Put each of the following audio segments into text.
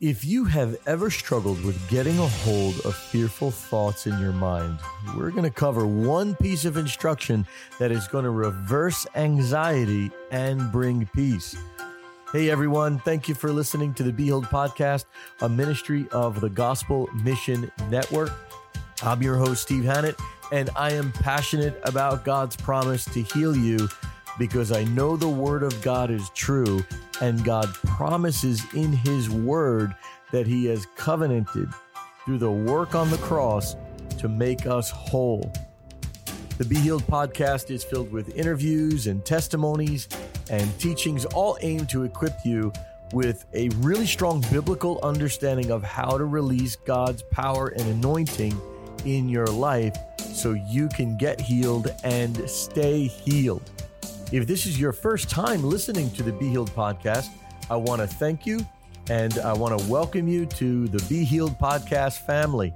If you have ever struggled with getting a hold of fearful thoughts in your mind, we're going to cover one piece of instruction that is going to reverse anxiety and bring peace. Hey everyone, thank you for listening to the Be Healed podcast, a ministry of the Gospel Mission Network. I'm your host, Steve Hannett, and I am passionate about God's promise to heal you because I know the Word of God is true and God promises in His Word that He has covenanted through the work on the cross to make us whole. The Be Healed podcast is filled with interviews and testimonies and teachings, all aimed to equip you with a really strong biblical understanding of how to release God's power and anointing in your life so you can get healed and stay healed. If this is your first time listening to the Be Healed podcast, I want to thank you and I want to welcome you to the Be Healed podcast family.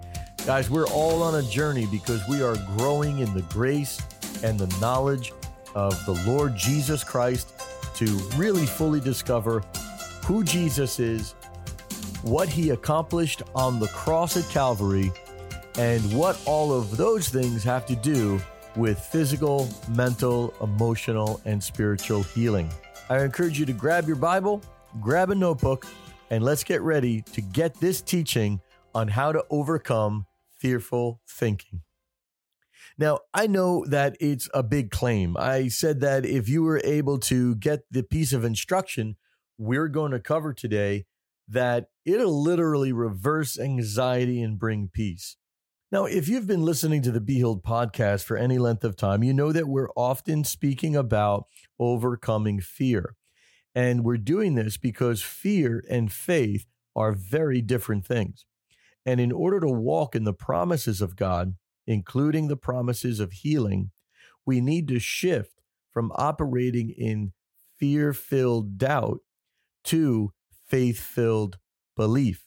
Guys, we're all on a journey because we are growing in the grace and the knowledge of the Lord Jesus Christ to really fully discover who Jesus is, what he accomplished on the cross at Calvary, and what all of those things have to do with physical, mental, emotional, and spiritual healing. I encourage you to grab your Bible, grab a notebook, and let's get ready to get this teaching on how to overcome fearful thinking. Now, I know that it's a big claim. I said that if you were able to get the piece of instruction we're going to cover today, that it'll literally reverse anxiety and bring peace. Now, if you've been listening to the Be podcast for any length of time, you know that we're often speaking about overcoming fear. And we're doing this because fear and faith are very different things. And in order to walk in the promises of God, including the promises of healing, we need to shift from operating in fear filled doubt to faith filled belief.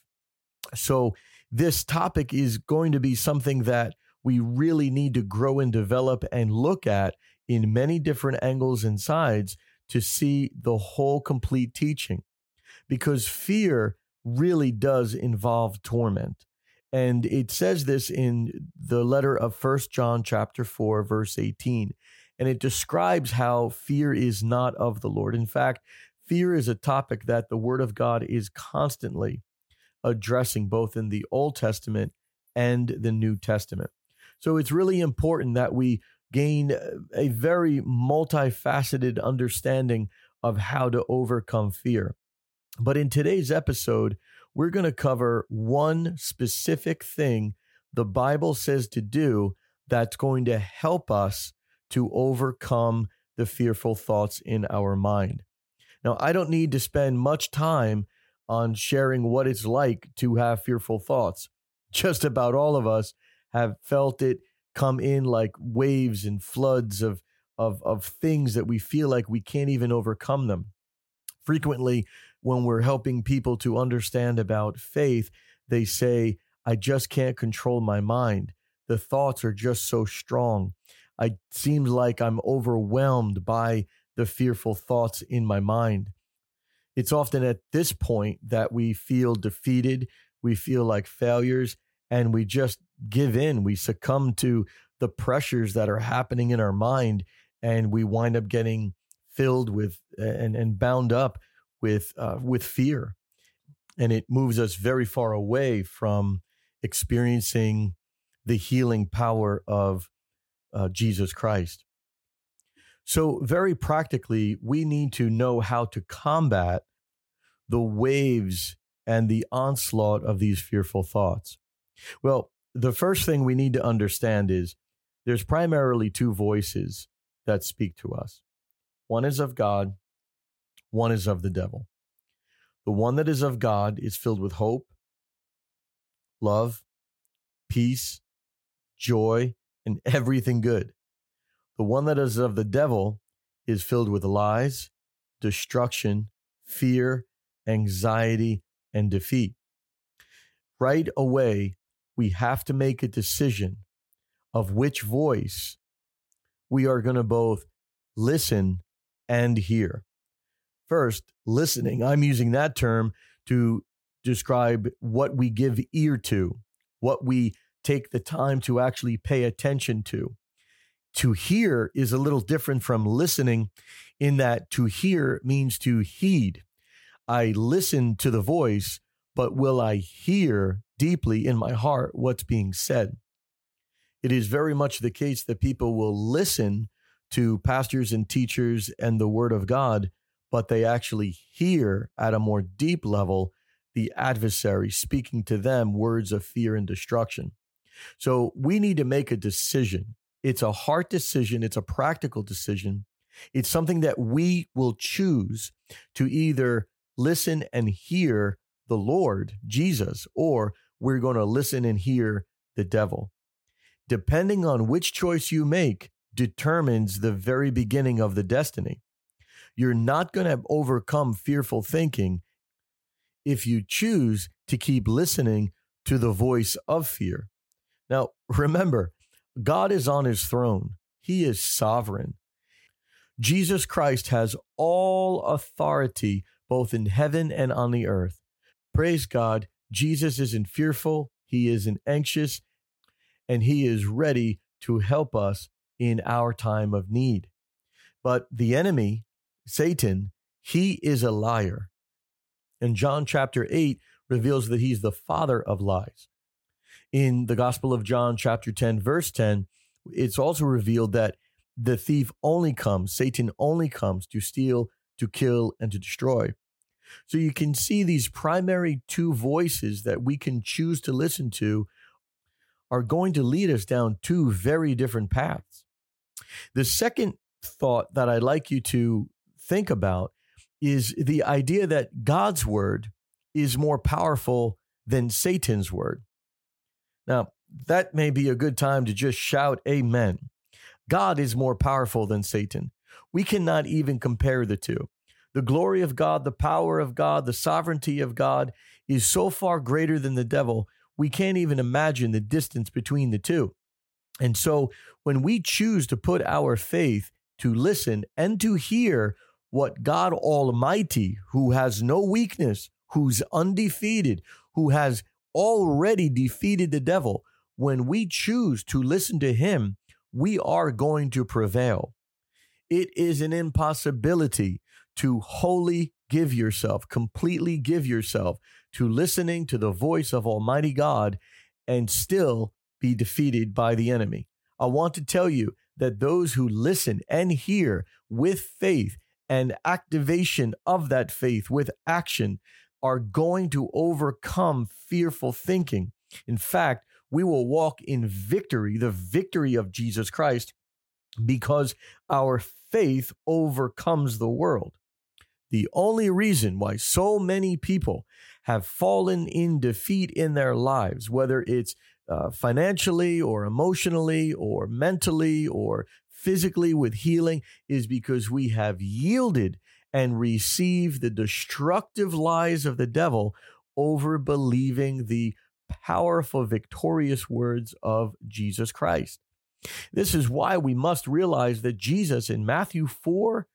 So, this topic is going to be something that we really need to grow and develop and look at in many different angles and sides to see the whole complete teaching. Because fear really does involve torment. And it says this in the letter of First John chapter 4 verse 18. And it describes how fear is not of the Lord. In fact, fear is a topic that the word of God is constantly addressing both in the Old Testament and the New Testament. So it's really important that we gain a very multifaceted understanding of how to overcome fear. But in today's episode, we're going to cover one specific thing the Bible says to do that's going to help us to overcome the fearful thoughts in our mind. Now, I don't need to spend much time on sharing what it's like to have fearful thoughts. Just about all of us have felt it come in like waves and floods of, of, of things that we feel like we can't even overcome them. Frequently, when we're helping people to understand about faith, they say, I just can't control my mind. The thoughts are just so strong. I seems like I'm overwhelmed by the fearful thoughts in my mind. It's often at this point that we feel defeated, we feel like failures, and we just give in. We succumb to the pressures that are happening in our mind, and we wind up getting filled with and, and bound up with uh, with fear, and it moves us very far away from experiencing the healing power of uh, Jesus Christ. So, very practically, we need to know how to combat the waves and the onslaught of these fearful thoughts. Well, the first thing we need to understand is there's primarily two voices that speak to us one is of God, one is of the devil. The one that is of God is filled with hope, love, peace, joy, and everything good. The one that is of the devil is filled with lies, destruction, fear, anxiety, and defeat. Right away, we have to make a decision of which voice we are going to both listen and hear. First, listening, I'm using that term to describe what we give ear to, what we take the time to actually pay attention to. To hear is a little different from listening, in that to hear means to heed. I listen to the voice, but will I hear deeply in my heart what's being said? It is very much the case that people will listen to pastors and teachers and the word of God, but they actually hear at a more deep level the adversary speaking to them words of fear and destruction. So we need to make a decision. It's a hard decision, it's a practical decision. It's something that we will choose to either listen and hear the Lord, Jesus, or we're going to listen and hear the devil. Depending on which choice you make, determines the very beginning of the destiny. You're not going to overcome fearful thinking if you choose to keep listening to the voice of fear. Now, remember, God is on his throne, he is sovereign. Jesus Christ has all authority both in heaven and on the earth. Praise God, Jesus isn't fearful, he isn't anxious, and he is ready to help us in our time of need. But the enemy, Satan, he is a liar. And John chapter 8 reveals that he's the father of lies. In the Gospel of John, chapter 10, verse 10, it's also revealed that the thief only comes, Satan only comes to steal, to kill, and to destroy. So you can see these primary two voices that we can choose to listen to are going to lead us down two very different paths. The second thought that I'd like you to think about is the idea that God's word is more powerful than Satan's word. Now, that may be a good time to just shout amen. God is more powerful than Satan. We cannot even compare the two. The glory of God, the power of God, the sovereignty of God is so far greater than the devil, we can't even imagine the distance between the two. And so when we choose to put our faith to listen and to hear what God Almighty, who has no weakness, who's undefeated, who has already defeated the devil, when we choose to listen to him, we are going to prevail. It is an impossibility to wholly give yourself, completely give yourself to listening to the voice of Almighty God and still be defeated by the enemy. I want to tell you that those who listen and hear with faith and activation of that faith with action are going to overcome fearful thinking. In fact, we will walk in victory, the victory of Jesus Christ, because our faith overcomes the world. The only reason why so many people have fallen in defeat in their lives, whether it's uh, financially or emotionally or mentally or physically with healing is because we have yielded and received the destructive lies of the devil over believing the powerful, victorious words of Jesus Christ. This is why we must realize that Jesus in Matthew 4,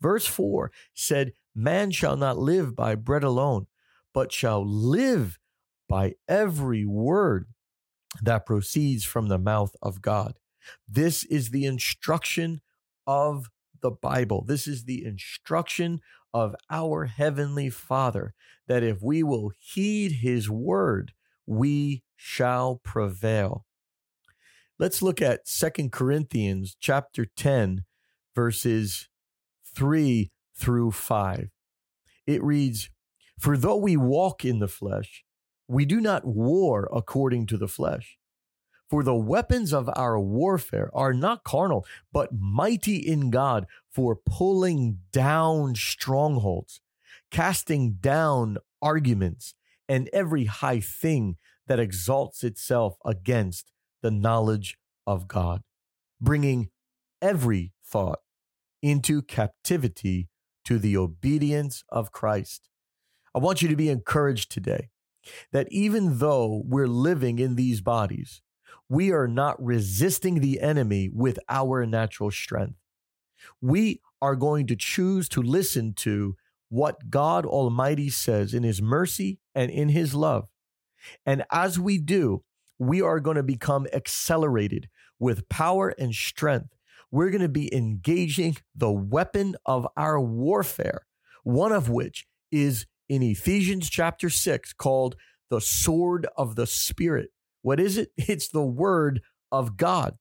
verse 4, said, Man shall not live by bread alone, but shall live by every word that proceeds from the mouth of God. This is the instruction of the Bible. This is the instruction of our Heavenly Father that if we will heed His word, we shall prevail. Let's look at Second Corinthians chapter 10, verses 3 through 5. It reads, For though we walk in the flesh, we do not war according to the flesh. For the weapons of our warfare are not carnal, but mighty in God for pulling down strongholds, casting down arguments, and every high thing that exalts itself against the knowledge of God, bringing every thought into captivity to the obedience of Christ. I want you to be encouraged today that even though we're living in these bodies, we are not resisting the enemy with our natural strength. We are going to choose to listen to what God Almighty says in His mercy and in His love. And as we do, we are going to become accelerated with power and strength. We're going to be engaging the weapon of our warfare, one of which is in Ephesians chapter 6 called the sword of the Spirit. What is it? It's the word of God.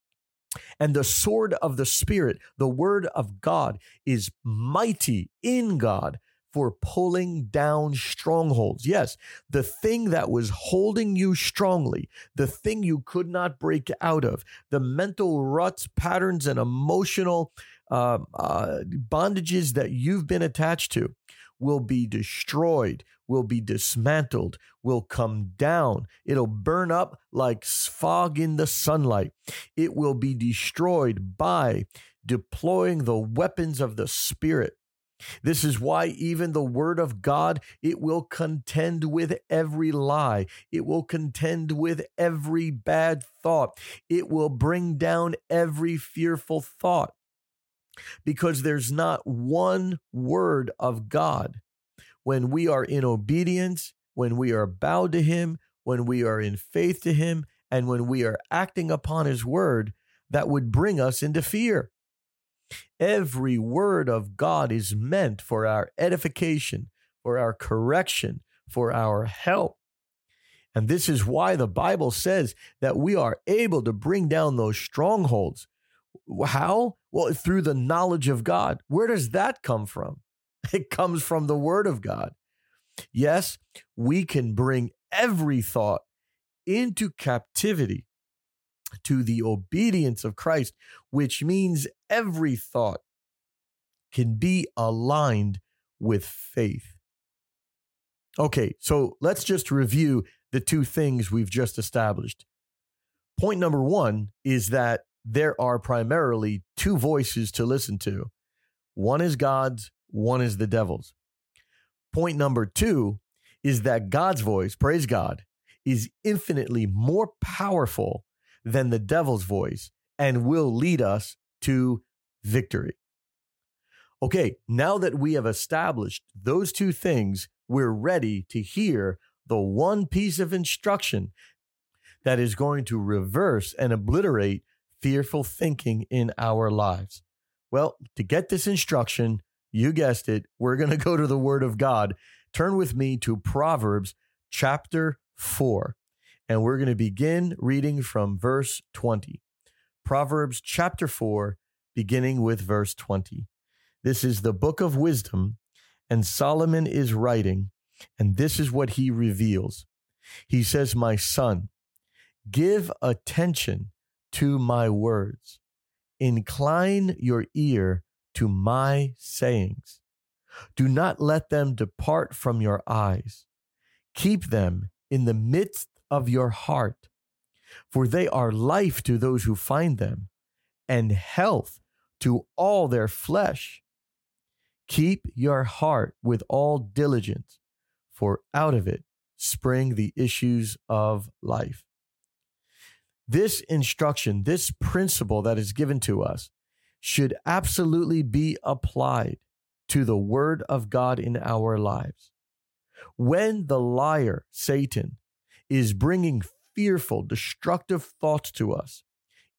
And the sword of the Spirit, the word of God, is mighty in God for pulling down strongholds. Yes, the thing that was holding you strongly, the thing you could not break out of, the mental ruts, patterns, and emotional uh, uh, bondages that you've been attached to will be destroyed, will be dismantled, will come down. It'll burn up like fog in the sunlight. It will be destroyed by deploying the weapons of the Spirit. This is why even the word of God, it will contend with every lie. It will contend with every bad thought. It will bring down every fearful thought because there's not one word of God when we are in obedience, when we are bowed to Him, when we are in faith to Him, and when we are acting upon His word that would bring us into fear. Every word of God is meant for our edification, for our correction, for our help. And this is why the Bible says that we are able to bring down those strongholds. How? Well, through the knowledge of God. Where does that come from? It comes from the Word of God. Yes, we can bring every thought into captivity to the obedience of Christ, which means every thought can be aligned with faith. Okay, so let's just review the two things we've just established. Point number one is that there are primarily two voices to listen to one is God's, one is the devil's. Point number two is that God's voice, praise God, is infinitely more powerful than the devil's voice and will lead us to victory. Okay, now that we have established those two things, we're ready to hear the one piece of instruction that is going to reverse and obliterate fearful thinking in our lives. Well, to get this instruction, you guessed it, we're going to go to the Word of God. Turn with me to Proverbs chapter 4 and we're going to begin reading from verse 20. Proverbs chapter 4, beginning with verse 20. This is the book of wisdom, and Solomon is writing, and this is what he reveals. He says, My son, give attention to my words, incline your ear to my sayings. Do not let them depart from your eyes. Keep them in the midst of your heart, for they are life to those who find them, and health to all their flesh. Keep your heart with all diligence, for out of it spring the issues of life. This instruction, this principle that is given to us, should absolutely be applied to the Word of God in our lives. When the liar, Satan, is bringing fearful, destructive thoughts to us,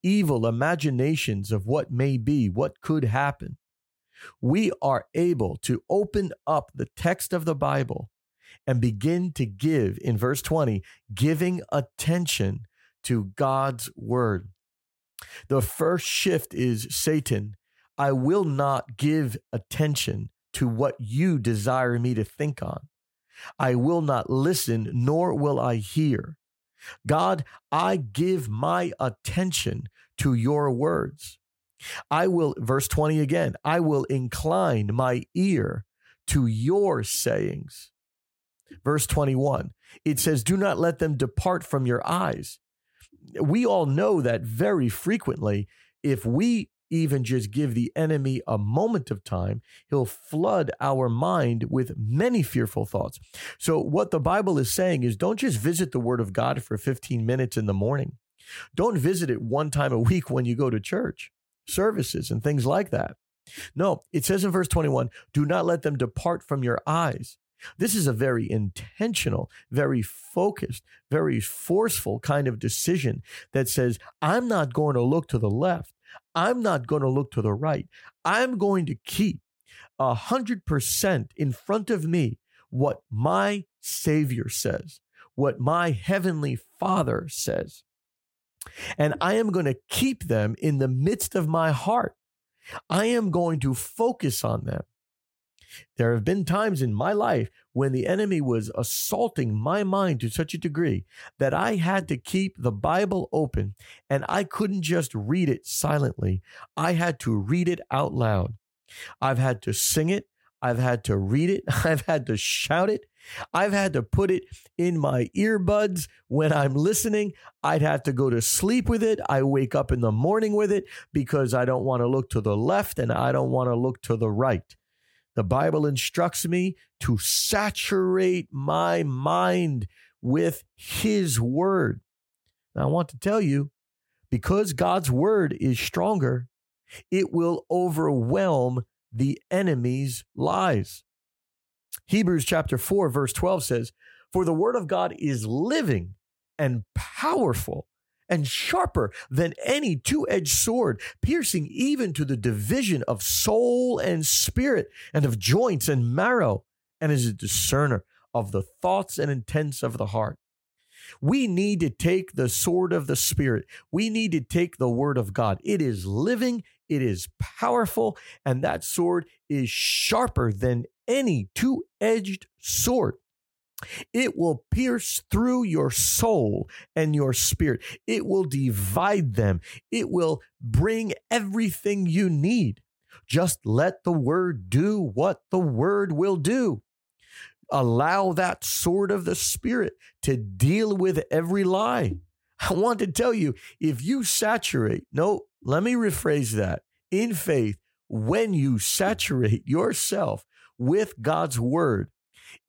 evil imaginations of what may be, what could happen, we are able to open up the text of the Bible and begin to give, in verse 20, giving attention to God's word. The first shift is Satan, I will not give attention to what you desire me to think on. I will not listen, nor will I hear. God, I give my attention to your words. I will, verse 20 again, I will incline my ear to your sayings. Verse 21, it says, Do not let them depart from your eyes. We all know that very frequently, if we even just give the enemy a moment of time, he'll flood our mind with many fearful thoughts. So, what the Bible is saying is don't just visit the Word of God for 15 minutes in the morning. Don't visit it one time a week when you go to church services and things like that. No, it says in verse 21 do not let them depart from your eyes. This is a very intentional, very focused, very forceful kind of decision that says, I'm not going to look to the left. I'm not going to look to the right. I'm going to keep a hundred percent in front of me what my Savior says, what my Heavenly Father says. And I am going to keep them in the midst of my heart. I am going to focus on them. There have been times in my life when the enemy was assaulting my mind to such a degree that I had to keep the Bible open and I couldn't just read it silently. I had to read it out loud. I've had to sing it. I've had to read it. I've had to shout it. I've had to put it in my earbuds when I'm listening. I'd have to go to sleep with it. I wake up in the morning with it because I don't want to look to the left and I don't want to look to the right. The Bible instructs me to saturate my mind with His Word. Now, I want to tell you, because God's Word is stronger, it will overwhelm the enemy's lies. Hebrews chapter 4, verse 12 says, For the Word of God is living and powerful and sharper than any two edged sword, piercing even to the division of soul and spirit, and of joints and marrow, and is a discerner of the thoughts and intents of the heart. We need to take the sword of the Spirit. We need to take the word of God. It is living, it is powerful, and that sword is sharper than any two edged sword. It will pierce through your soul and your spirit. It will divide them. It will bring everything you need. Just let the word do what the word will do. Allow that sword of the spirit to deal with every lie. I want to tell you if you saturate, no, let me rephrase that. In faith, when you saturate yourself with God's word,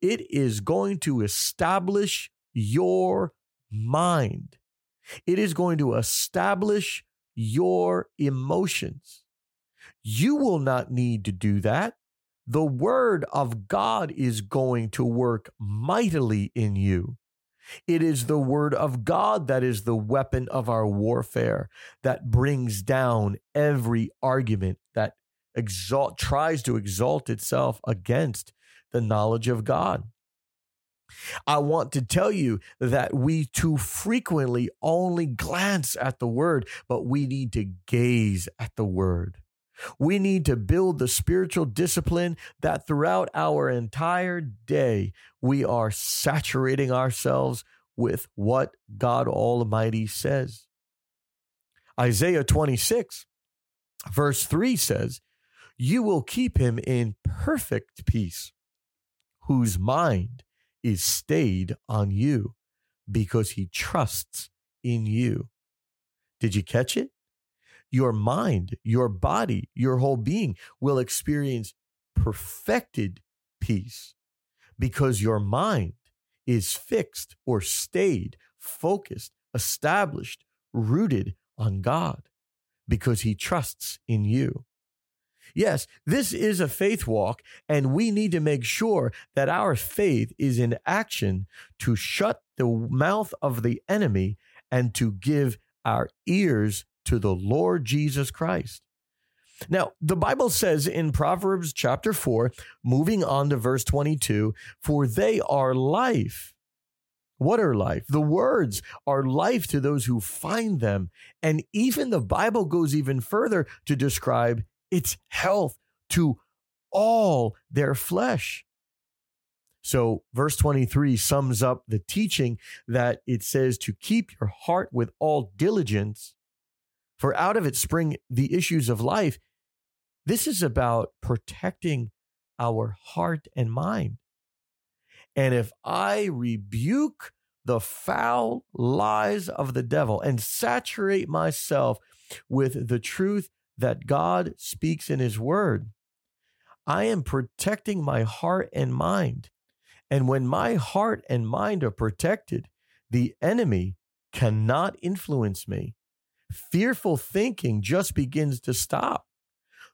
it is going to establish your mind. It is going to establish your emotions. You will not need to do that. The word of God is going to work mightily in you. It is the word of God that is the weapon of our warfare that brings down every argument that exalt tries to exalt itself against the knowledge of God. I want to tell you that we too frequently only glance at the word, but we need to gaze at the word. We need to build the spiritual discipline that throughout our entire day we are saturating ourselves with what God Almighty says. Isaiah 26, verse 3 says, You will keep him in perfect peace whose mind is stayed on you because he trusts in you. Did you catch it? Your mind, your body, your whole being will experience perfected peace because your mind is fixed or stayed, focused, established, rooted on God because he trusts in you. Yes, this is a faith walk, and we need to make sure that our faith is in action to shut the mouth of the enemy and to give our ears to the Lord Jesus Christ. Now, the Bible says in Proverbs chapter 4, moving on to verse 22, for they are life. What are life? The words are life to those who find them. And even the Bible goes even further to describe it's health to all their flesh. So, verse 23 sums up the teaching that it says to keep your heart with all diligence, for out of it spring the issues of life. This is about protecting our heart and mind. And if I rebuke the foul lies of the devil and saturate myself with the truth that God speaks in His Word. I am protecting my heart and mind. And when my heart and mind are protected, the enemy cannot influence me. Fearful thinking just begins to stop.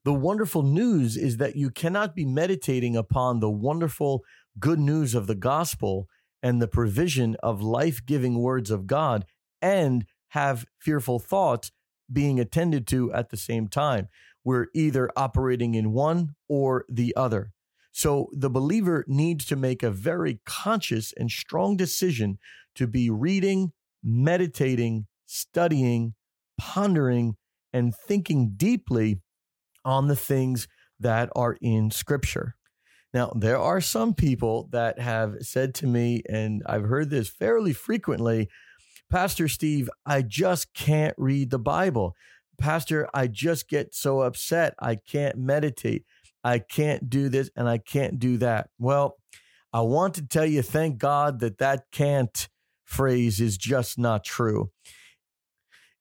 The wonderful news is that you cannot be meditating upon the wonderful good news of the gospel and the provision of life giving words of God and have fearful thoughts being attended to at the same time. We're either operating in one or the other. So the believer needs to make a very conscious and strong decision to be reading, meditating, studying, pondering, and thinking deeply on the things that are in Scripture. Now, there are some people that have said to me, and I've heard this fairly frequently Pastor Steve, I just can't read the Bible. Pastor, I just get so upset. I can't meditate. I can't do this and I can't do that. Well, I want to tell you, thank God that that can't phrase is just not true.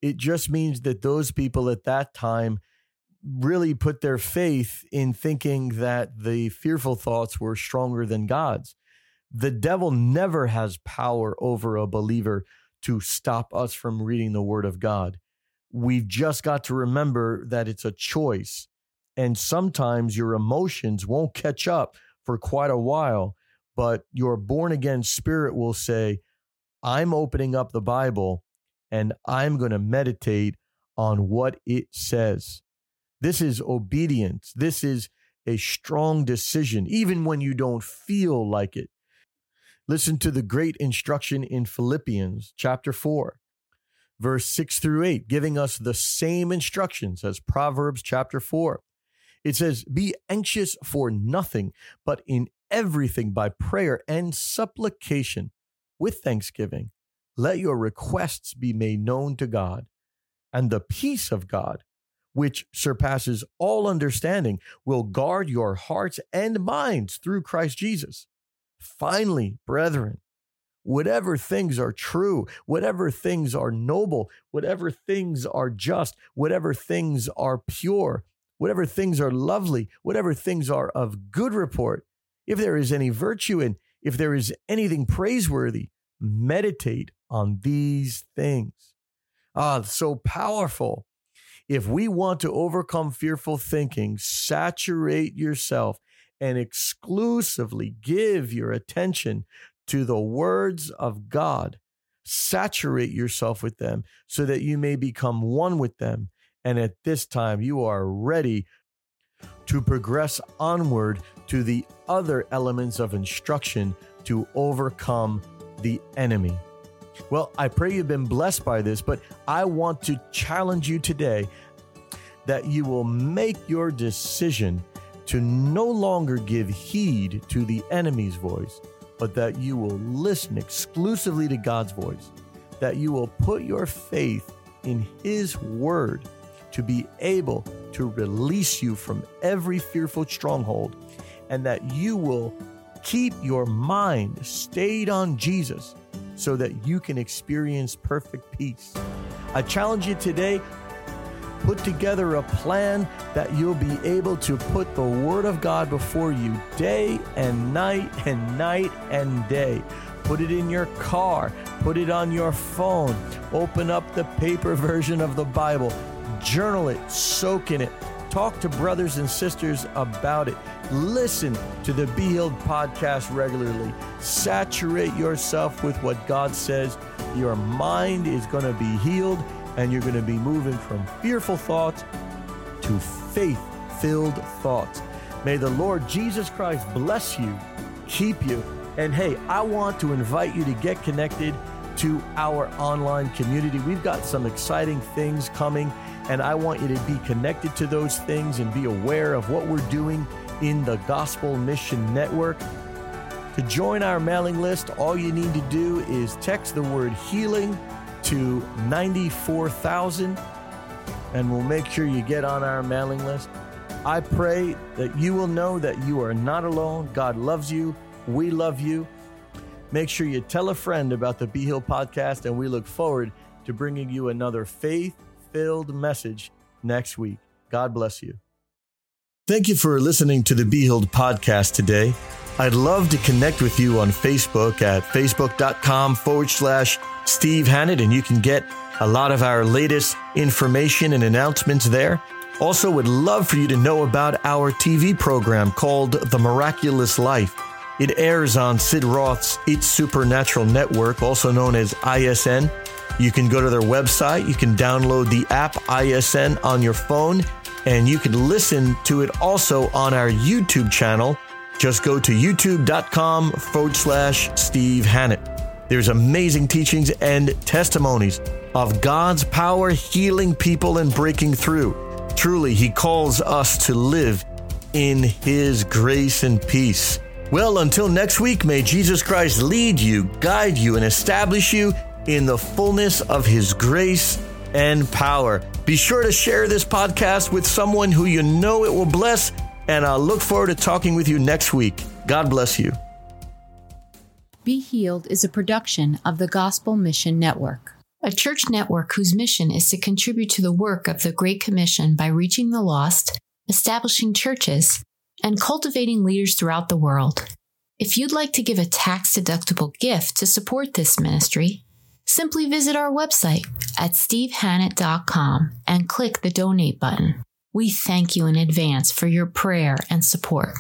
It just means that those people at that time really put their faith in thinking that the fearful thoughts were stronger than God's. The devil never has power over a believer to stop us from reading the word of God. We've just got to remember that it's a choice. And sometimes your emotions won't catch up for quite a while, but your born again spirit will say, I'm opening up the Bible and I'm going to meditate on what it says. This is obedience. This is a strong decision, even when you don't feel like it. Listen to the great instruction in Philippians chapter 4, verse 6 through 8, giving us the same instructions as Proverbs chapter 4. It says, Be anxious for nothing, but in everything by prayer and supplication with thanksgiving. Let your requests be made known to God, and the peace of God, which surpasses all understanding, will guard your hearts and minds through Christ Jesus. Finally, brethren, whatever things are true, whatever things are noble, whatever things are just, whatever things are pure, whatever things are lovely, whatever things are of good report, if there is any virtue in, if there is anything praiseworthy, meditate on these things. Ah, so powerful. If we want to overcome fearful thinking, saturate yourself and exclusively give your attention to the words of God. Saturate yourself with them so that you may become one with them. And at this time, you are ready to progress onward to the other elements of instruction to overcome the enemy. Well, I pray you've been blessed by this, but I want to challenge you today that you will make your decision to no longer give heed to the enemy's voice, but that you will listen exclusively to God's voice, that you will put your faith in His word to be able to release you from every fearful stronghold, and that you will keep your mind stayed on Jesus so that you can experience perfect peace. I challenge you today put together a plan that you'll be able to put the Word of God before you day and night and night and day. Put it in your car, put it on your phone, open up the paper version of the Bible, journal it, soak in it, talk to brothers and sisters about it. Listen to the Be Healed podcast regularly. Saturate yourself with what God says. Your mind is going to be healed, and you're going to be moving from fearful thoughts to faith filled thoughts. May the Lord Jesus Christ bless you, keep you, and hey, I want to invite you to get connected to our online community. We've got some exciting things coming, and I want you to be connected to those things and be aware of what we're doing in the Gospel Mission Network. To join our mailing list, all you need to do is text the word healing to 94,000 and we'll make sure you get on our mailing list. I pray that you will know that you are not alone. God loves you. We love you. Make sure you tell a friend about the Be Healed podcast, and we look forward to bringing you another faith filled message next week. God bless you. Thank you for listening to the Be Healed podcast today. I'd love to connect with you on Facebook at facebook.com forward slash Steve Hannett, and you can get a lot of our latest information and announcements there. Also, would love for you to know about our TV program called The Miraculous Life. It airs on Sid Roth's It's Supernatural Network, also known as ISN. You can go to their website, you can download the app ISN on your phone, and you can listen to it also on our YouTube channel. Just go to youtube.com forward slash Steve Hannett. There's amazing teachings and testimonies of God's power healing people and breaking through. Truly, He calls us to live in His grace and peace. Well, until next week, may Jesus Christ lead you, guide you, and establish you in the fullness of His grace and power. Be sure to share this podcast with someone who you know it will bless, and I'll look forward to talking with you next week. God bless you. Be Healed is a production of the Gospel Mission Network, a church network whose mission is to contribute to the work of the Great Commission by reaching the lost, establishing churches, and cultivating leaders throughout the world. If you'd like to give a tax deductible gift to support this ministry, simply visit our website at stevehannett.com and click the donate button. We thank you in advance for your prayer and support.